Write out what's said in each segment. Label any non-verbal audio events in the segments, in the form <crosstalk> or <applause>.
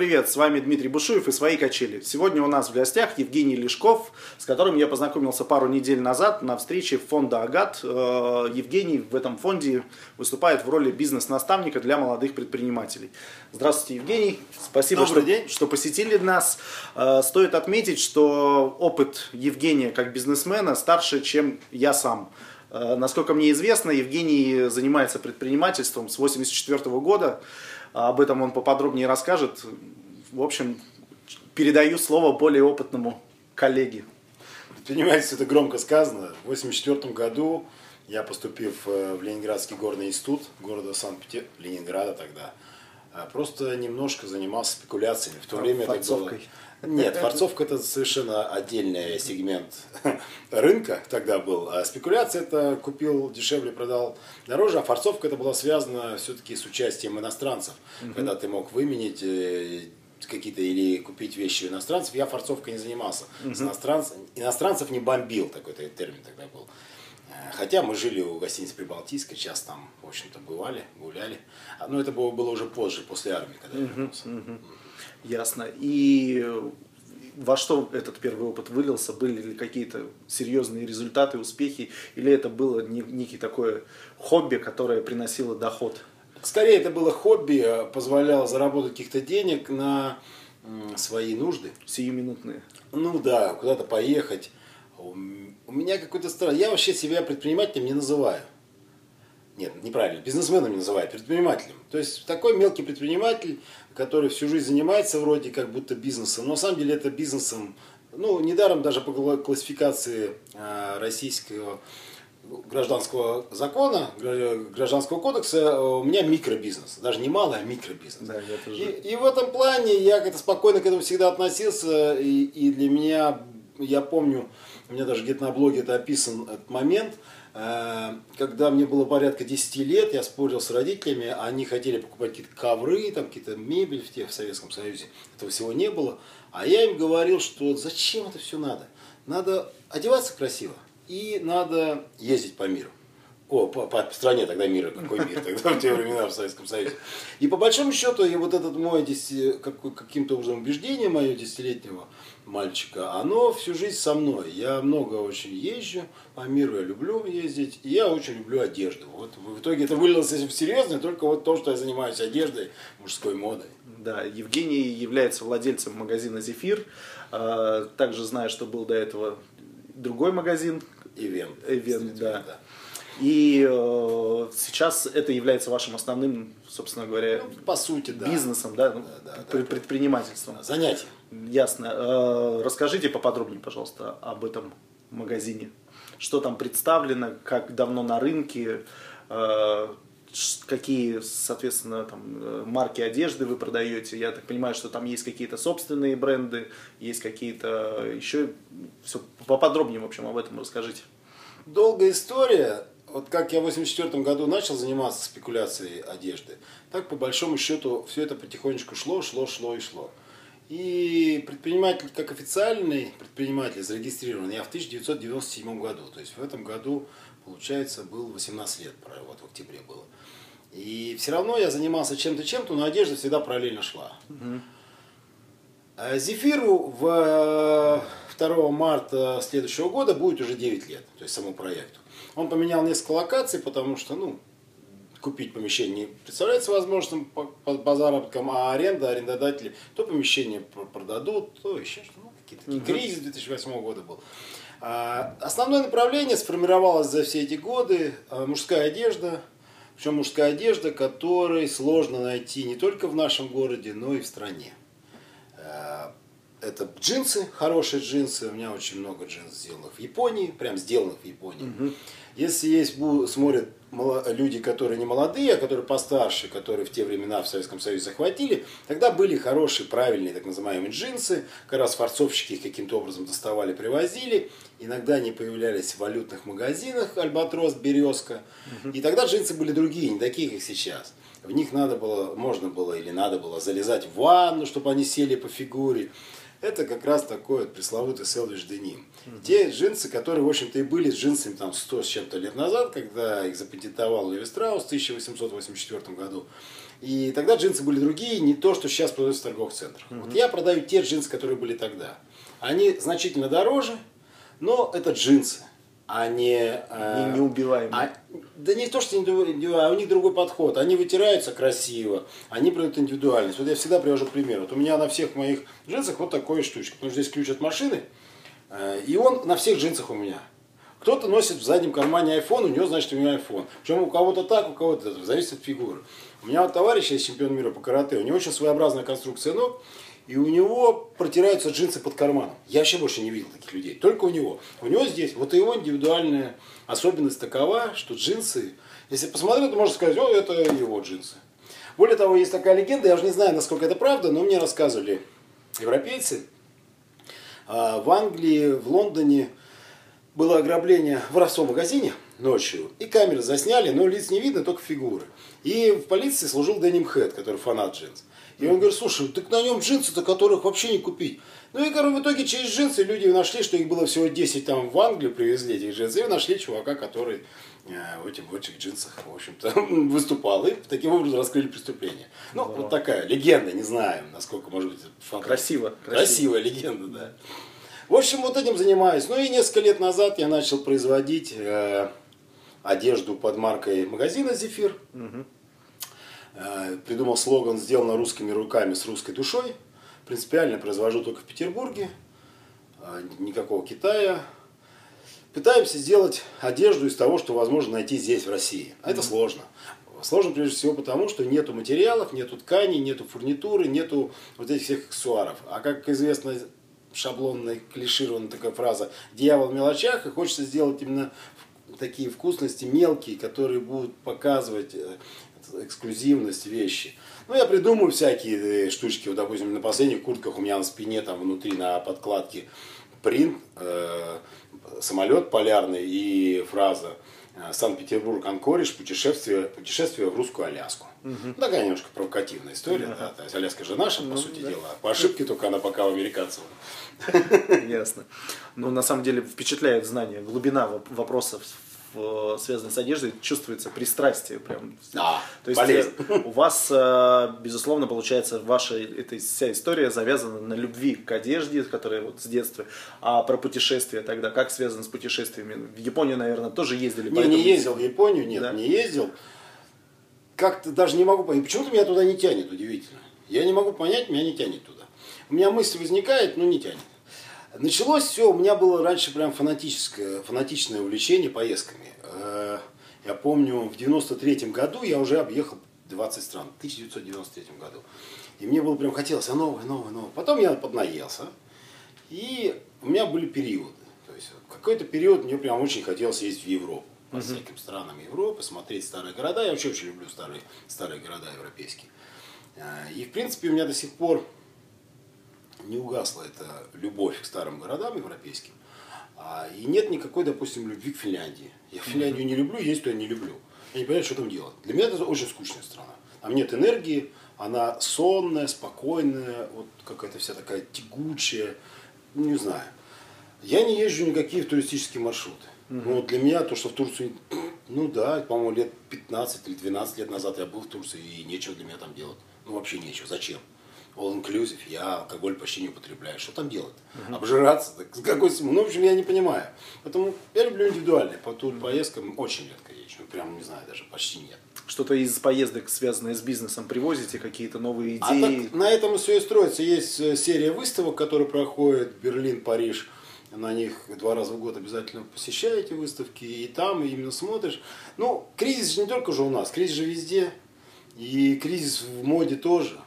привет! С вами Дмитрий Бушуев и «Свои качели». Сегодня у нас в гостях Евгений Лешков, с которым я познакомился пару недель назад на встрече фонда «Агат». Э, Евгений в этом фонде выступает в роли бизнес-наставника для молодых предпринимателей. Здравствуйте, Евгений. Спасибо, что, день. что посетили нас. Э, стоит отметить, что опыт Евгения как бизнесмена старше, чем я сам. Э, насколько мне известно, Евгений занимается предпринимательством с 1984 года. Об этом он поподробнее расскажет. В общем, передаю слово более опытному коллеге. Предпринимательство это громко сказано. В 1984 году я, поступив э, в Ленинградский горный институт города Санкт-Петербурга, Ленинграда тогда, просто немножко занимался спекуляциями. В то время это было нет, форцовка это совершенно отдельный сегмент <laughs> рынка тогда был. А спекуляция это купил дешевле, продал дороже, а форцовка это была связана все-таки с участием иностранцев, угу. когда ты мог выменить э, какие-то или купить вещи у иностранцев. Я форцовкой не занимался. Угу. С иностранцев, иностранцев не бомбил, такой термин тогда был. Э, хотя мы жили у гостиницы Прибалтийской, сейчас там, в общем-то, бывали, гуляли. А, но это было, было уже позже, после армии, когда я вернулся. Ясно. И во что этот первый опыт вылился? Были ли какие-то серьезные результаты, успехи? Или это было некий такое хобби, которое приносило доход? Скорее, это было хобби, а позволяло заработать каких-то денег на свои нужды. Сиюминутные. Ну да, куда-то поехать. У меня какой-то страх. Я вообще себя предпринимателем не называю. Нет, неправильно, бизнесменом не называют, предпринимателем. То есть такой мелкий предприниматель, который всю жизнь занимается вроде как будто бизнесом, но на самом деле это бизнесом, ну, недаром даже по классификации а, российского гражданского закона, гражданского кодекса, э, у меня микробизнес. Даже не малый, а микробизнес. Да, это же... и, и в этом плане я как-то спокойно к этому всегда относился. И, и для меня, я помню, у меня даже где-то на блоге это описан этот момент – Э, когда мне было порядка 10 лет, я спорил с родителями, они хотели покупать какие-то ковры, там какие-то мебель в, тех, в Советском Союзе. Этого всего не было. А я им говорил, что зачем это все надо? Надо одеваться красиво и надо ездить по миру. О, по, по стране тогда мира, какой мир тогда в те времена в Советском Союзе. И по большому счету, и вот этот мой каким-то образом убеждение мое десятилетнего мальчика, оно всю жизнь со мной. Я много очень езжу по миру, я люблю ездить, и я очень люблю одежду. Вот в итоге это вылилось в серьезно, только вот то, что я занимаюсь одеждой, мужской модой. Да, Евгений является владельцем магазина «Зефир». А, также знаю, что был до этого другой магазин. Ивент. Ивент, да. да. И э, сейчас это является вашим основным, собственно говоря, ну, по сути, да. бизнесом, да, ну, да, да, да, предпринимательством. Да, занятием. Ясно. Э, расскажите поподробнее, пожалуйста, об этом магазине. Что там представлено, как давно на рынке, э, какие, соответственно, там, э, марки одежды вы продаете. Я так понимаю, что там есть какие-то собственные бренды, есть какие-то еще... Все поподробнее, в общем, об этом расскажите. Долгая история вот как я в 84 году начал заниматься спекуляцией одежды, так по большому счету все это потихонечку шло, шло, шло и шло. И предприниматель, как официальный предприниматель, зарегистрирован я в 1997 году. То есть в этом году, получается, был 18 лет, вот в октябре было. И все равно я занимался чем-то, чем-то, но одежда всегда параллельно шла. Угу. Зефиру в 2 марта следующего года будет уже 9 лет, то есть самому проекту. Он поменял несколько локаций, потому что, ну, купить помещение не представляется возможным по, по, по заработкам, а аренда, арендодатели то помещение продадут, то еще что-то. Ну, какие-то угу. кризис 2008 года был. А, основное направление сформировалось за все эти годы. А, мужская одежда, причем мужская одежда, которой сложно найти не только в нашем городе, но и в стране. А, это джинсы, хорошие джинсы. У меня очень много джинсов сделанных в Японии, прям сделанных в Японии. Угу. Если есть смотрят люди, которые не молодые, а которые постарше, которые в те времена в Советском Союзе захватили, тогда были хорошие, правильные так называемые джинсы, как раз форцовщики их каким-то образом доставали, привозили. Иногда они появлялись в валютных магазинах, Альбатрос, Березка. Угу. И тогда джинсы были другие, не такие, как сейчас. В них надо было, можно было или надо было залезать в ванну, чтобы они сели по фигуре это как раз такой вот пресловутый селвиш деним. Mm-hmm. Те джинсы, которые, в общем-то, и были джинсами там 100 с чем-то лет назад, когда их запатентовал Леви Страус в 1884 году. И тогда джинсы были другие, не то, что сейчас продаются в торговых центрах. Угу. Вот я продаю те джинсы, которые были тогда. Они значительно дороже, но это джинсы а не... Э, неубиваемые. А, да не то, что не а у них другой подход. Они вытираются красиво, они придают индивидуальность. Вот я всегда привожу пример. Вот у меня на всех моих джинсах вот такой штучка. Потому что здесь ключ от машины, э, и он на всех джинсах у меня. Кто-то носит в заднем кармане iPhone, у него значит у него iPhone. Причем у кого-то так, у кого-то это, зависит от фигуры. У меня вот товарищ есть чемпион мира по карате, у него очень своеобразная конструкция ног и у него протираются джинсы под карманом. Я вообще больше не видел таких людей, только у него. У него здесь, вот его индивидуальная особенность такова, что джинсы, если посмотреть, то можно сказать, о, это его джинсы. Более того, есть такая легенда, я уже не знаю, насколько это правда, но мне рассказывали европейцы, а, в Англии, в Лондоне было ограбление в воровском магазине ночью, и камеры засняли, но лиц не видно, только фигуры. И в полиции служил Деним Хэт, который фанат джинс. И он говорит, слушай, так на нем джинсы-то, которых вообще не купить. Ну и, короче, в итоге через джинсы люди нашли, что их было всего 10 там в Англию, привезли этих джинсы, и нашли чувака, который э, в, этих, в этих джинсах, в общем-то, <laughs> выступал. И таким образом раскрыли преступление. Ну, Здорово. вот такая легенда, не знаю, насколько, может быть, фантазия. Красиво. Красивая легенда, да. В общем, вот этим занимаюсь. Ну и несколько лет назад я начал производить э, одежду под маркой магазина «Зефир». Угу. Э, придумал слоган «Сделано русскими руками с русской душой». Принципиально произвожу только в Петербурге, э, никакого Китая. Пытаемся сделать одежду из того, что возможно найти здесь, в России. А это сложно. Сложно прежде всего потому, что нету материалов, нету тканей, нету фурнитуры, нету вот этих всех аксессуаров. А как известно, шаблонная, клишированная такая фраза «дьявол в мелочах», и хочется сделать именно такие вкусности мелкие, которые будут показывать э, эксклюзивность вещи. Ну, я придумываю всякие э, штучки. Вот, допустим, на последних куртках у меня на спине, там внутри на подкладке принт, э, самолет полярный и фраза э, Санкт-Петербург, Анкориш, путешествие, путешествие в русскую Аляску. Угу. Ну, такая немножко провокативная история. Uh-huh. Да. То есть Аляска же наша, ну, по сути да. дела. По ошибке только она пока у американцев. Ясно. Ну, на самом деле впечатляет знание, глубина вопросов в, связанной с одеждой, чувствуется пристрастие прям. Да, То есть болезнь. Э, у вас, э, безусловно, получается, ваша эта вся история завязана на любви к одежде, которая вот с детства. А про путешествия тогда, как связано с путешествиями? В Японию, наверное, тоже ездили. Не, не ездил в Японию, нет, да? не ездил. Как-то даже не могу понять, почему-то меня туда не тянет, удивительно. Я не могу понять, меня не тянет туда. У меня мысль возникает, но не тянет. Началось все, у меня было раньше прям фанатическое, фанатичное увлечение поездками. Э, я помню, в 93 году я уже объехал 20 стран, в 1993 году. И мне было прям хотелось, а новое, новое, новое. Потом я поднаелся, и у меня были периоды. То есть какой-то период мне прям очень хотелось ездить в Европу. По uh-huh. всяким странам Европы, смотреть старые города. Я вообще очень люблю старые, старые города европейские. Э, и, в принципе, у меня до сих пор не угасла эта любовь к старым городам европейским. А, и нет никакой, допустим, любви к Финляндии. Я Финляндию не люблю, есть, то я не люблю. Я не понимаю, что там делать. Для меня это очень скучная страна. Там нет энергии, она сонная, спокойная, вот какая-то вся такая тягучая, не знаю. Я не езжу никакие в туристические маршруты. Угу. Ну, для меня то, что в Турции, <clears throat> ну да, по-моему, лет 15 или 12 лет назад я был в Турции, и нечего для меня там делать. Ну, вообще нечего. Зачем? All inclusive, я алкоголь почти не употребляю. Что там делать? Uh-huh. Обжираться? Так, с какой? Ну, в общем, я не понимаю. Поэтому я люблю индивидуальные. По тут поездкам очень редко езжу. Ну, прям, не знаю, даже почти нет. Что-то из поездок, связанные с бизнесом, привозите какие-то новые идеи? А так, на этом все и строится. Есть э, серия выставок, которые проходят Берлин, Париж. На них два раза в год обязательно посещаете выставки. И там именно смотришь. Ну, кризис же не только же у нас. Кризис же везде. И кризис в моде тоже.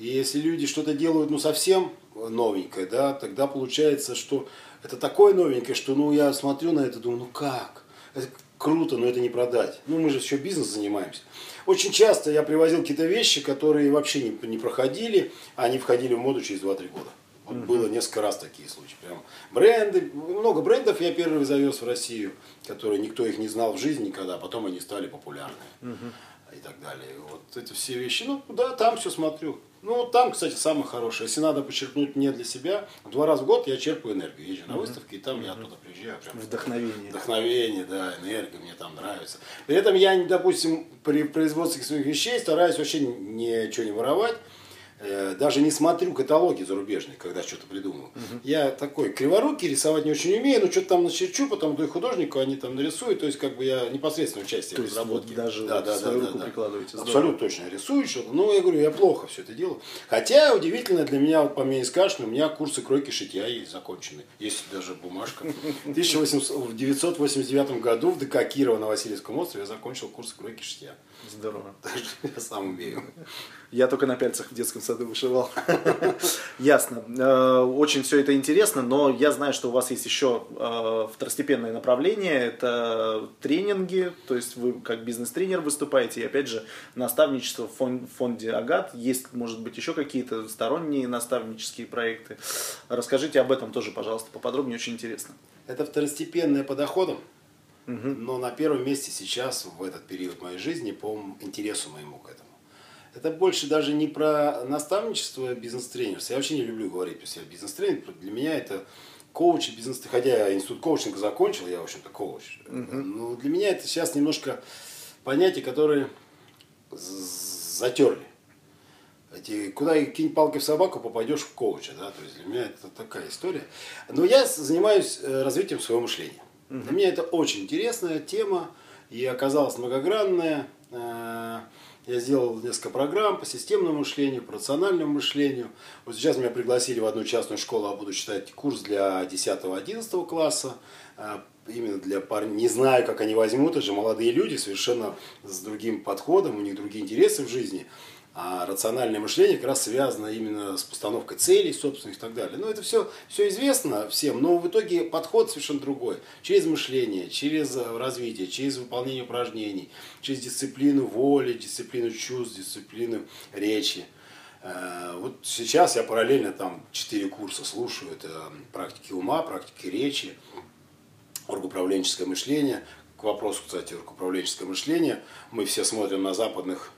И если люди что-то делают, ну, совсем новенькое, да, тогда получается, что это такое новенькое, что, ну, я смотрю на это, думаю, ну, как? Это круто, но это не продать. Ну, мы же еще бизнес занимаемся. Очень часто я привозил какие-то вещи, которые вообще не, не проходили, а они входили в моду через 2-3 года. Вот mm-hmm. было несколько раз такие случаи. Прям бренды, много брендов я первый завез в Россию, которые никто их не знал в жизни никогда, а потом они стали популярны. Mm-hmm. И так далее. Вот эти все вещи. Ну, да, там все смотрю. Ну, там, кстати, самое хорошее. Если надо подчеркнуть мне для себя, два раза в год я черпаю энергию. Езжу на выставки, и там я оттуда приезжаю. Прям Вдохновение. Вдохновение, да, энергия, мне там нравится. При этом я, допустим, при производстве своих вещей стараюсь вообще ничего не воровать. Э, даже не смотрю каталоги зарубежные, когда что-то придумываю. Угу. Я такой криворукий, рисовать не очень умею, но что-то там начерчу, потом до художнику они там нарисуют, то есть как бы я непосредственно участие то в разработке. Вот даже да, да, свою да, руку да, прикладываете. Здорово. Абсолютно точно рисую что-то. Ну, я говорю, я плохо все это делаю. Хотя, удивительно для меня, вот по мне не скажешь, но у меня курсы кройки шитья есть закончены. Есть даже бумажка. <laughs> В 1989 году в ДК Кирова на Васильевском острове я закончил курсы кройки шитья. Здорово. <laughs> Даже я сам умею. Я только на пяльцах в детском саду вышивал. <laughs> Ясно. Э, очень все это интересно, но я знаю, что у вас есть еще э, второстепенное направление. Это тренинги, то есть вы как бизнес-тренер выступаете. И опять же, наставничество в фонде Агат. Есть, может быть, еще какие-то сторонние наставнические проекты. Расскажите об этом тоже, пожалуйста, поподробнее, очень интересно. Это второстепенное по доходам. Но на первом месте сейчас, в этот период моей жизни, по интересу моему к этому. Это больше даже не про наставничество бизнес-тренерства. Я вообще не люблю говорить про себя бизнес-тренер. Для меня это коуч и бизнес Хотя я институт коучинга закончил, я, в общем-то, коуч. Uh-huh. Но для меня это сейчас немножко понятия, которые затерли. Эти, куда кинь палки в собаку, попадешь в коуча. Да? То есть для меня это такая история. Но я занимаюсь э, развитием своего мышления. Uh-huh. Для меня это очень интересная тема и оказалась многогранная. Э, я сделал несколько программ по системному мышлению, по рациональному мышлению. Вот сейчас меня пригласили в одну частную школу, я буду читать курс для 10-11 класса. Э, именно для парней. Не знаю, как они возьмут, это же молодые люди, совершенно с другим подходом, у них другие интересы в жизни. А рациональное мышление как раз связано именно с постановкой целей собственных и так далее. Но это все, все известно всем, но в итоге подход совершенно другой. Через мышление, через э, развитие, через выполнение упражнений, через дисциплину воли, дисциплину чувств, дисциплину речи. Э, вот сейчас я параллельно там четыре курса слушаю. Это практики ума, практики речи, оргуправленческое мышление. К вопросу, кстати, оргуправленческое мышление. Мы все смотрим на западных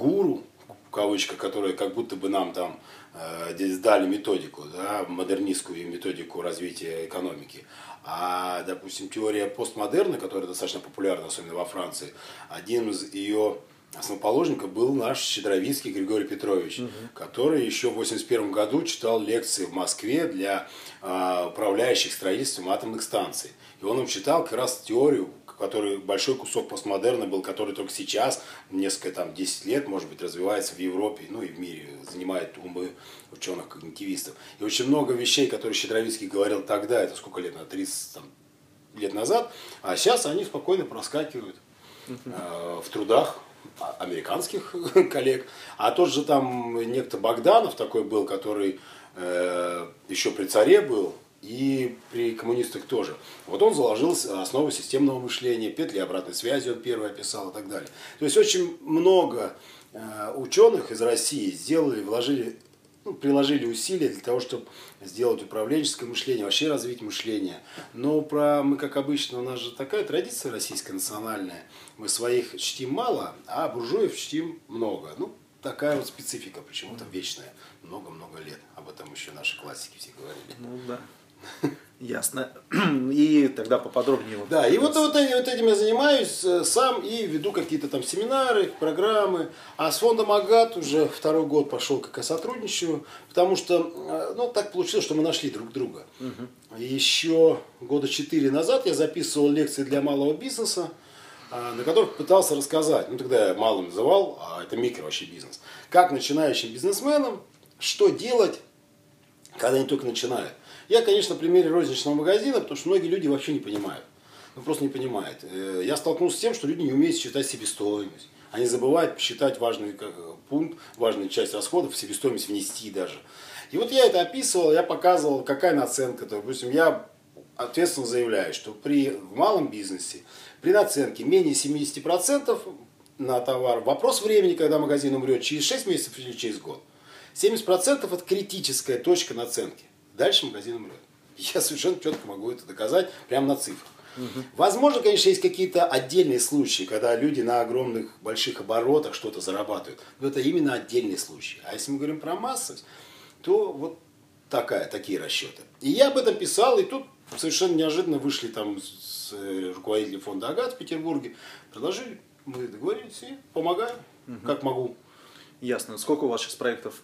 гуру, в кавычках, которые как будто бы нам там э, дали методику, да, модернистскую методику развития экономики. А, допустим, теория постмодерна, которая достаточно популярна, особенно во Франции, один из ее основоположников был наш Щедровицкий Григорий Петрович, угу. который еще в 81 году читал лекции в Москве для э, управляющих строительством атомных станций. И он им читал как раз теорию который большой кусок постмодерна был, который только сейчас, несколько там 10 лет, может быть, развивается в Европе, ну и в мире, занимает умы ученых-когнитивистов. И очень много вещей, которые Щедровицкий говорил тогда, это сколько лет, на 30 там, лет назад, а сейчас они спокойно проскакивают э, в трудах американских <laughs> коллег. А тот же там некто Богданов такой был, который э, еще при царе был, и при коммунистах тоже. Вот он заложил основу системного мышления, петли обратной связи он первый описал и так далее. То есть очень много э, ученых из России сделали, вложили, ну, приложили усилия для того, чтобы сделать управленческое мышление, вообще развить мышление. Но про мы, как обычно, у нас же такая традиция российская национальная. Мы своих чтим мало, а буржуев чтим много. Ну, такая вот специфика, почему-то вечная. Много-много лет. Об этом еще наши классики все говорили. Ну да. Ясно. <clears throat> И тогда поподробнее. Вот да, и вот, вот, вот этим я занимаюсь э, сам и веду какие-то там семинары, программы. А с фондом Агат уже второй год пошел, как я сотрудничаю, потому что, э, ну, так получилось, что мы нашли друг друга. Угу. Еще года четыре назад я записывал лекции для малого бизнеса, э, на которых пытался рассказать, ну, тогда я малым называл, а это микро вообще бизнес, как начинающим бизнесменам, что делать, когда они только начинают. Я, конечно, на примере розничного магазина, потому что многие люди вообще не понимают. Ну, просто не понимают. Э, я столкнулся с тем, что люди не умеют считать себестоимость. Они забывают посчитать важный как, пункт, важную часть расходов, себестоимость внести даже. И вот я это описывал, я показывал, какая наценка. Допустим, я ответственно заявляю, что при, в малом бизнесе при наценке менее 70% на товар, вопрос времени, когда магазин умрет, через 6 месяцев или через год. 70% это критическая точка наценки. Дальше магазин умрет. Я совершенно четко могу это доказать прямо на цифрах. Угу. Возможно, конечно, есть какие-то отдельные случаи, когда люди на огромных, больших оборотах что-то зарабатывают. Но это именно отдельные случаи. А если мы говорим про массы, то вот такая, такие расчеты. И я об этом писал, и тут совершенно неожиданно вышли там с э, руководители фонда Агат в Петербурге, предложили, мы договорились и помогаю, угу. как могу. Ясно. Сколько у вас сейчас проектов?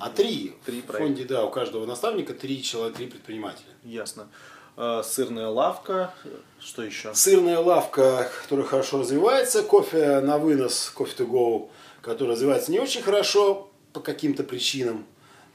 А три. Три проекта. В фонде, да, у каждого наставника три человека, три предпринимателя. Ясно. А, сырная лавка, что еще? Сырная лавка, которая хорошо развивается, кофе на вынос, кофе to go, который развивается не очень хорошо по каким-то причинам.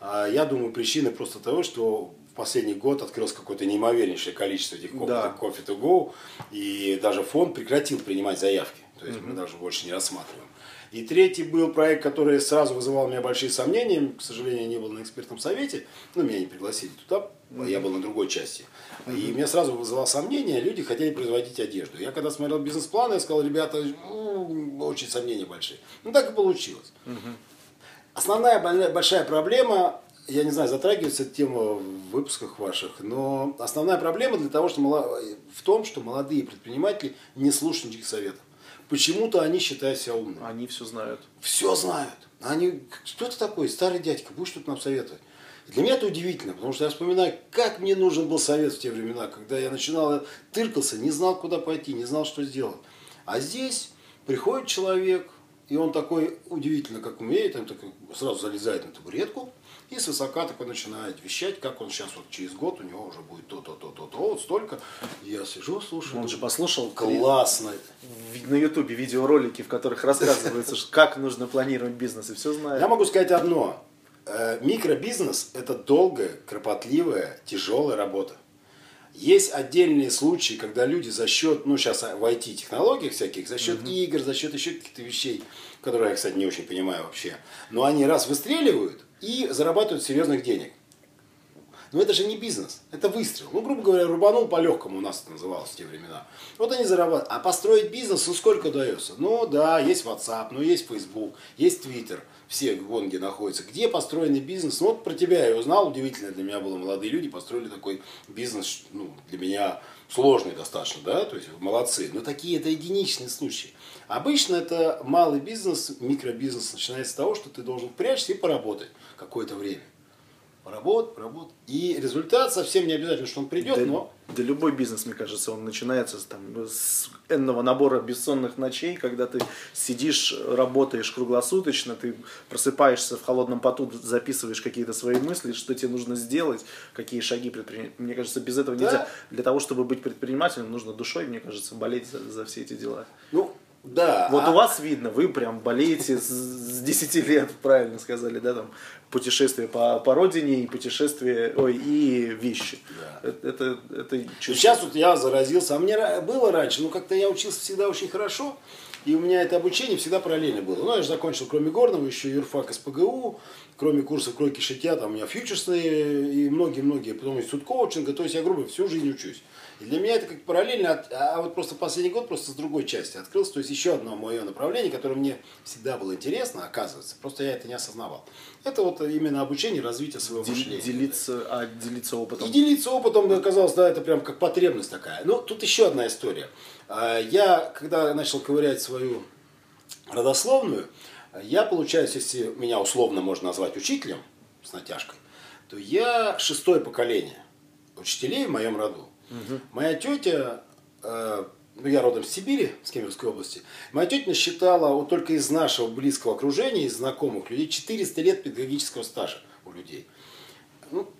А я думаю, причины просто того, что в последний год открылось какое-то неимовернейшее количество этих кофе, да. кофе to go, и даже фонд прекратил принимать заявки. То есть угу. мы даже больше не рассматриваем. И третий был проект, который сразу вызывал у меня большие сомнения. К сожалению, я не был на экспертном совете. Ну, меня не пригласили туда. Mm-hmm. Я был на другой части. Mm-hmm. И меня сразу вызывало сомнение, люди хотели производить одежду. Я когда смотрел бизнес-план, я сказал, ребята, очень сомнения большие. Ну, так и получилось. Mm-hmm. Основная большая проблема, я не знаю, затрагивается эта тема в выпусках ваших, но основная проблема для того, что в том, что молодые предприниматели не слушают никаких советов. Почему-то они считают себя умными. Они все знают. Все знают. Они, кто ты такой, старый дядька, будешь тут нам советовать? Для меня это удивительно, потому что я вспоминаю, как мне нужен был совет в те времена, когда я начинал, тыркался, не знал, куда пойти, не знал, что сделать. А здесь приходит человек, и он такой удивительно, как умеет, он такой, сразу залезает на табуретку, и с высока такой начинает вещать, как он сейчас вот через год у него уже будет то-то, то-то, то, вот столько. Я сижу, слушаю. Он же послушал. Классно. На ютубе видеоролики, в которых рассказывается, как нужно планировать бизнес, и все знает. Я могу сказать одно. Э, микробизнес – это долгая, кропотливая, тяжелая работа. Есть отдельные случаи, когда люди за счет, ну сейчас в IT-технологиях всяких, за счет угу. игр, за счет еще каких-то вещей, которые я, кстати, не очень понимаю вообще, но они раз выстреливают и зарабатывают серьезных денег. Но это же не бизнес, это выстрел. Ну, грубо говоря, рубанул по-легкому у нас это называлось в те времена. Вот они зарабатывают. А построить бизнес, ну сколько дается? Ну да, есть WhatsApp, ну есть Facebook, есть Twitter – все гонги находятся. Где построенный бизнес? Ну, вот про тебя я узнал, удивительно для меня было. Молодые люди построили такой бизнес, ну, для меня сложный достаточно, да, то есть молодцы. Но такие это единичные случаи. Обычно это малый бизнес, микробизнес начинается с того, что ты должен прячься и поработать какое-то время. Поработать, поработать. И результат совсем не обязательно, что он придет, да, но... Да любой бизнес, мне кажется, он начинается там, с энного набора бессонных ночей, когда ты сидишь, работаешь круглосуточно, ты просыпаешься в холодном поту, записываешь какие-то свои мысли, что тебе нужно сделать, какие шаги предпринять. Мне кажется, без этого да. нельзя. Для того, чтобы быть предпринимателем, нужно душой, мне кажется, болеть за, за все эти дела. Ну, да. Вот а... у вас видно, вы прям болеете с, с 10 лет, правильно сказали, да, там, путешествие по, по родине и путешествие, ой, и вещи. Да. Это, это, это Сейчас вот я заразился, а мне было раньше, но как-то я учился всегда очень хорошо, и у меня это обучение всегда параллельно было. Ну, я же закончил, кроме горного, еще юрфак из ПГУ, кроме курсов кройки шитья, там у меня фьючерсные и многие-многие, потом институт коучинга, то есть я, грубо, всю жизнь учусь. И для меня это как параллельно, а вот просто последний год просто с другой части открылся, то есть еще одно мое направление, которое мне всегда было интересно, оказывается, просто я это не осознавал. Это вот именно обучение, развитие своего Дел, мышления. Делиться, а делиться опытом? И делиться опытом, оказалось, да, это прям как потребность такая. Но тут еще одна история. А, я, когда начал ковырять свою родословную, я, получаюсь, если меня условно можно назвать учителем, с натяжкой, то я шестое поколение учителей в моем роду. Угу. Моя тетя, э, ну я родом с Сибири, с Кемеровской области, моя тетя насчитала вот только из нашего близкого окружения, из знакомых людей, 400 лет педагогического стажа у людей. Ну,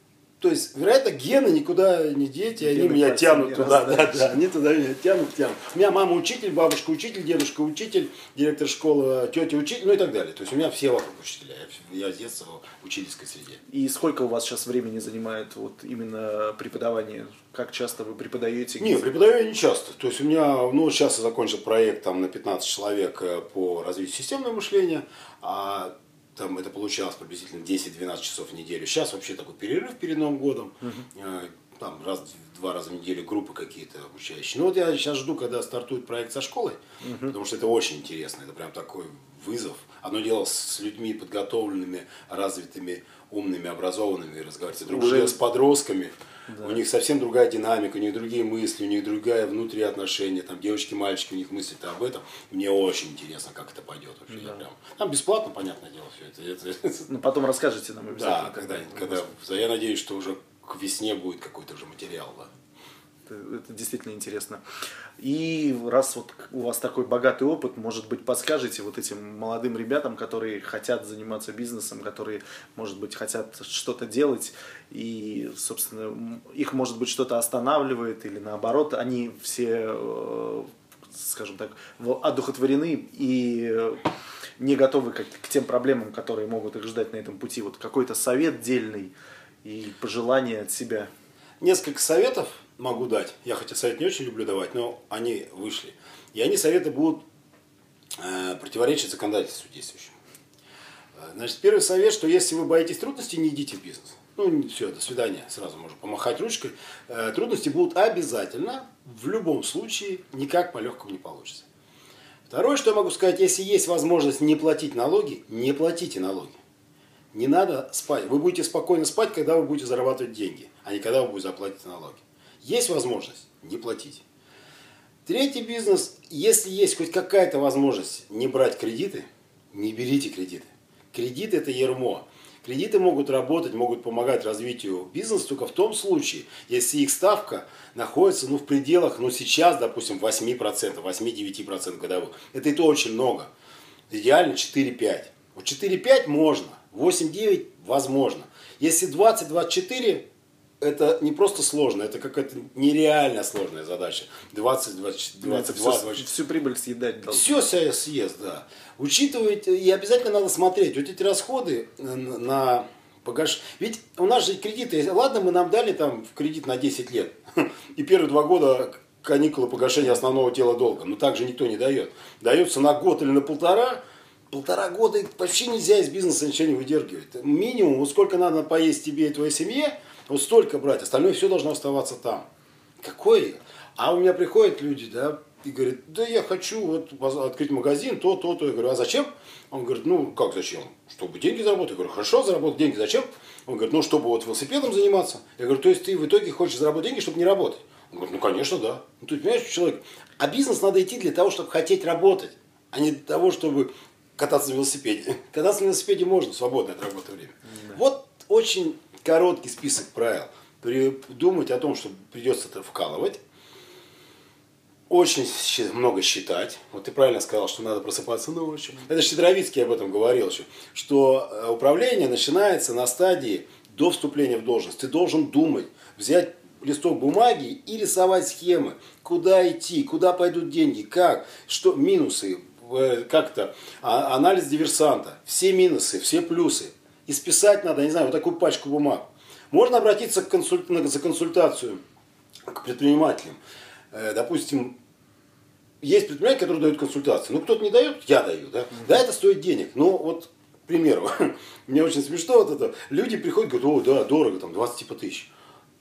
то есть, вероятно, гены никуда не деть, и они меня тянут туда, да, да, они туда меня тянут, тянут. У меня мама учитель, бабушка учитель, дедушка учитель, директор школы, тетя учитель, ну и так далее. То есть у меня все вокруг учителя, я, я с детства в учительской среде. И сколько у вас сейчас времени занимает вот именно преподавание? Как часто вы преподаете? Не, преподаю я не часто. То есть у меня, ну сейчас я закончил проект там на 15 человек э, по развитию системного мышления, а там это получалось приблизительно 10-12 часов в неделю. Сейчас вообще такой перерыв перед Новым годом. Угу. Там раз два раза в неделю группы какие-то обучающие. Ну вот я сейчас жду, когда стартует проект со школой, угу. потому что это очень интересно, это прям такой вызов. Одно дело с людьми подготовленными, развитыми, умными, образованными разговаривать, другое Уже... дело с подростками. Да. У них совсем другая динамика, у них другие мысли, у них другая внутренние отношения, там девочки, мальчики, у них мысли-то об этом. мне очень интересно, как это пойдет вообще. Да. Прям... Там бесплатно, понятное дело, все это. это... Ну, потом расскажете нам обязательно. Да, когда, когда, когда, я надеюсь, что уже к весне будет какой-то уже материал, да. Это, это действительно интересно. И раз вот у вас такой богатый опыт, может быть, подскажете вот этим молодым ребятам, которые хотят заниматься бизнесом, которые, может быть, хотят что-то делать, и, собственно, их, может быть, что-то останавливает, или наоборот, они все, э, скажем так, одухотворены и не готовы к, к тем проблемам, которые могут их ждать на этом пути. Вот какой-то совет дельный и пожелание от себя. Несколько советов могу дать. Я хотя совет не очень люблю давать, но они вышли. И они советы будут э, противоречить законодательству действующему. Э, значит, первый совет, что если вы боитесь трудностей, не идите в бизнес. Ну, все, до свидания, сразу можно помахать ручкой. Э, трудности будут обязательно, в любом случае, никак по-легкому не получится. Второе, что я могу сказать, если есть возможность не платить налоги, не платите налоги. Не надо спать. Вы будете спокойно спать, когда вы будете зарабатывать деньги, а не когда вы будете заплатить налоги. Есть возможность, не платить. Третий бизнес, если есть хоть какая-то возможность не брать кредиты, не берите кредиты. Кредит это ермо. Кредиты могут работать, могут помогать развитию бизнеса только в том случае, если их ставка находится ну, в пределах, ну сейчас, допустим, 8%, 8-9% годовых. Это и то очень много. Идеально 4-5. Вот 4-5 можно, 8-9 возможно. Если 20-24, это не просто сложно, это какая-то нереально сложная задача. 20, 20, 22, все, 20. Всю прибыль съедать должен. Все себя съест, да. Учитывать, и обязательно надо смотреть, вот эти расходы на погаш... Ведь у нас же кредиты, ладно, мы нам дали там в кредит на 10 лет, <laughs> и первые два года каникулы погашения основного тела долга, но так же никто не дает. Дается на год или на полтора, полтора года вообще нельзя из бизнеса ничего не выдергивать. Минимум, вот сколько надо поесть тебе и твоей семье, вот столько брать, остальное все должно оставаться там. Какой? А у меня приходят люди, да, и говорят, да я хочу вот открыть магазин, то, то, то. Я говорю, а зачем? Он говорит, ну как зачем? Чтобы деньги заработать. Я говорю, хорошо, заработать деньги, зачем? Он говорит, ну чтобы вот велосипедом заниматься. Я говорю, то есть ты в итоге хочешь заработать деньги, чтобы не работать? Он говорит, ну конечно, да. Ну ты понимаешь, человек, а бизнес надо идти для того, чтобы хотеть работать, а не для того, чтобы кататься на велосипеде. <laughs> Кататься на велосипеде можно, свободное от работы время. Да. Вот очень короткий список правил. Думать о том, что придется это вкалывать. Очень много считать. Вот ты правильно сказал, что надо просыпаться ночью. Это Щедровицкий об этом говорил еще. Что э, управление начинается на стадии до вступления в должность. Ты должен думать, взять листок бумаги и рисовать схемы, куда идти, куда пойдут деньги, как, что минусы, как-то а, анализ диверсанта, все минусы, все плюсы, и списать надо, не знаю, вот такую пачку бумаг. Можно обратиться к консуль... за консультацию к предпринимателям. Э, допустим, есть предприниматели, которые дают консультации. Ну, кто-то не дает, я даю. Да, да это стоит денег. Но вот, к примеру, <laughs> мне очень смешно вот это. Люди приходят и говорят, о, да, дорого, там, 20 типа тысяч.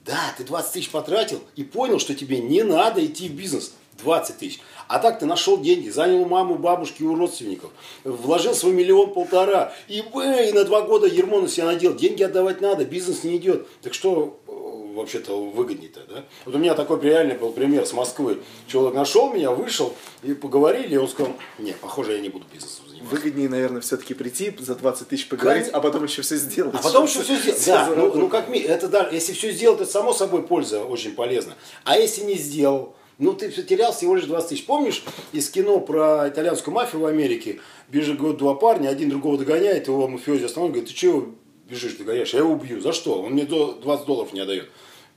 Да, ты 20 тысяч потратил и понял, что тебе не надо идти в бизнес. 20 тысяч. А так ты нашел деньги, занял у мамы, бабушки, у родственников, вложил свой миллион полтора, и, и на два года ермо на себя надел. Деньги отдавать надо, бизнес не идет. Так что э, вообще-то выгоднее-то, да? Вот у меня такой реальный был пример с Москвы. Человек нашел меня, вышел, и поговорили, и он сказал, нет, похоже, я не буду бизнесом заниматься. Выгоднее, наверное, все-таки прийти, за 20 тысяч поговорить, Конечно. а потом еще все сделать. А потом еще все сделать. Да, ну, ну как ми, это да, если все сделать, это само собой польза очень полезна. А если не сделал, ну, ты потерял всего лишь 20 тысяч. Помнишь из кино про итальянскую мафию в Америке? Бежит год два парня, один другого догоняет, его мафиози останавливает, говорит, ты чего бежишь, догоняешь? Я его убью. За что? Он мне 20 долларов не отдает.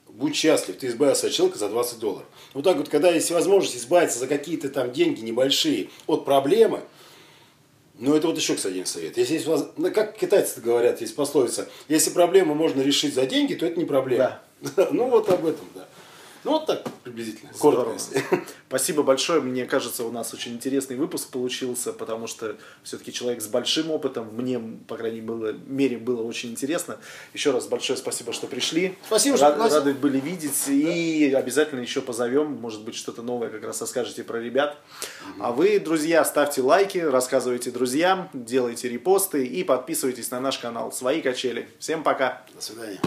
Будь счастлив, ты избавился от человека за 20 долларов. Вот так вот, когда есть возможность избавиться за какие-то там деньги небольшие от проблемы, ну, это вот еще, кстати, один совет. Если есть, ну, как китайцы говорят, есть пословица, если проблему можно решить за деньги, то это не проблема. Да. <laughs> ну, вот об этом, да. Ну, вот так приблизительно. Коротко, Здорово. <laughs> Спасибо большое. Мне кажется, у нас очень интересный выпуск получился, потому что все-таки человек с большим опытом. Мне, по крайней было- мере, было очень интересно. Еще раз большое спасибо, что пришли. Спасибо, что Рад- пригласил. Рады были видеть. И обязательно еще позовем. Может быть, что-то новое как раз расскажете про ребят. А вы, друзья, ставьте лайки, рассказывайте друзьям, делайте репосты и подписывайтесь на наш канал «Свои качели». Всем пока! До свидания.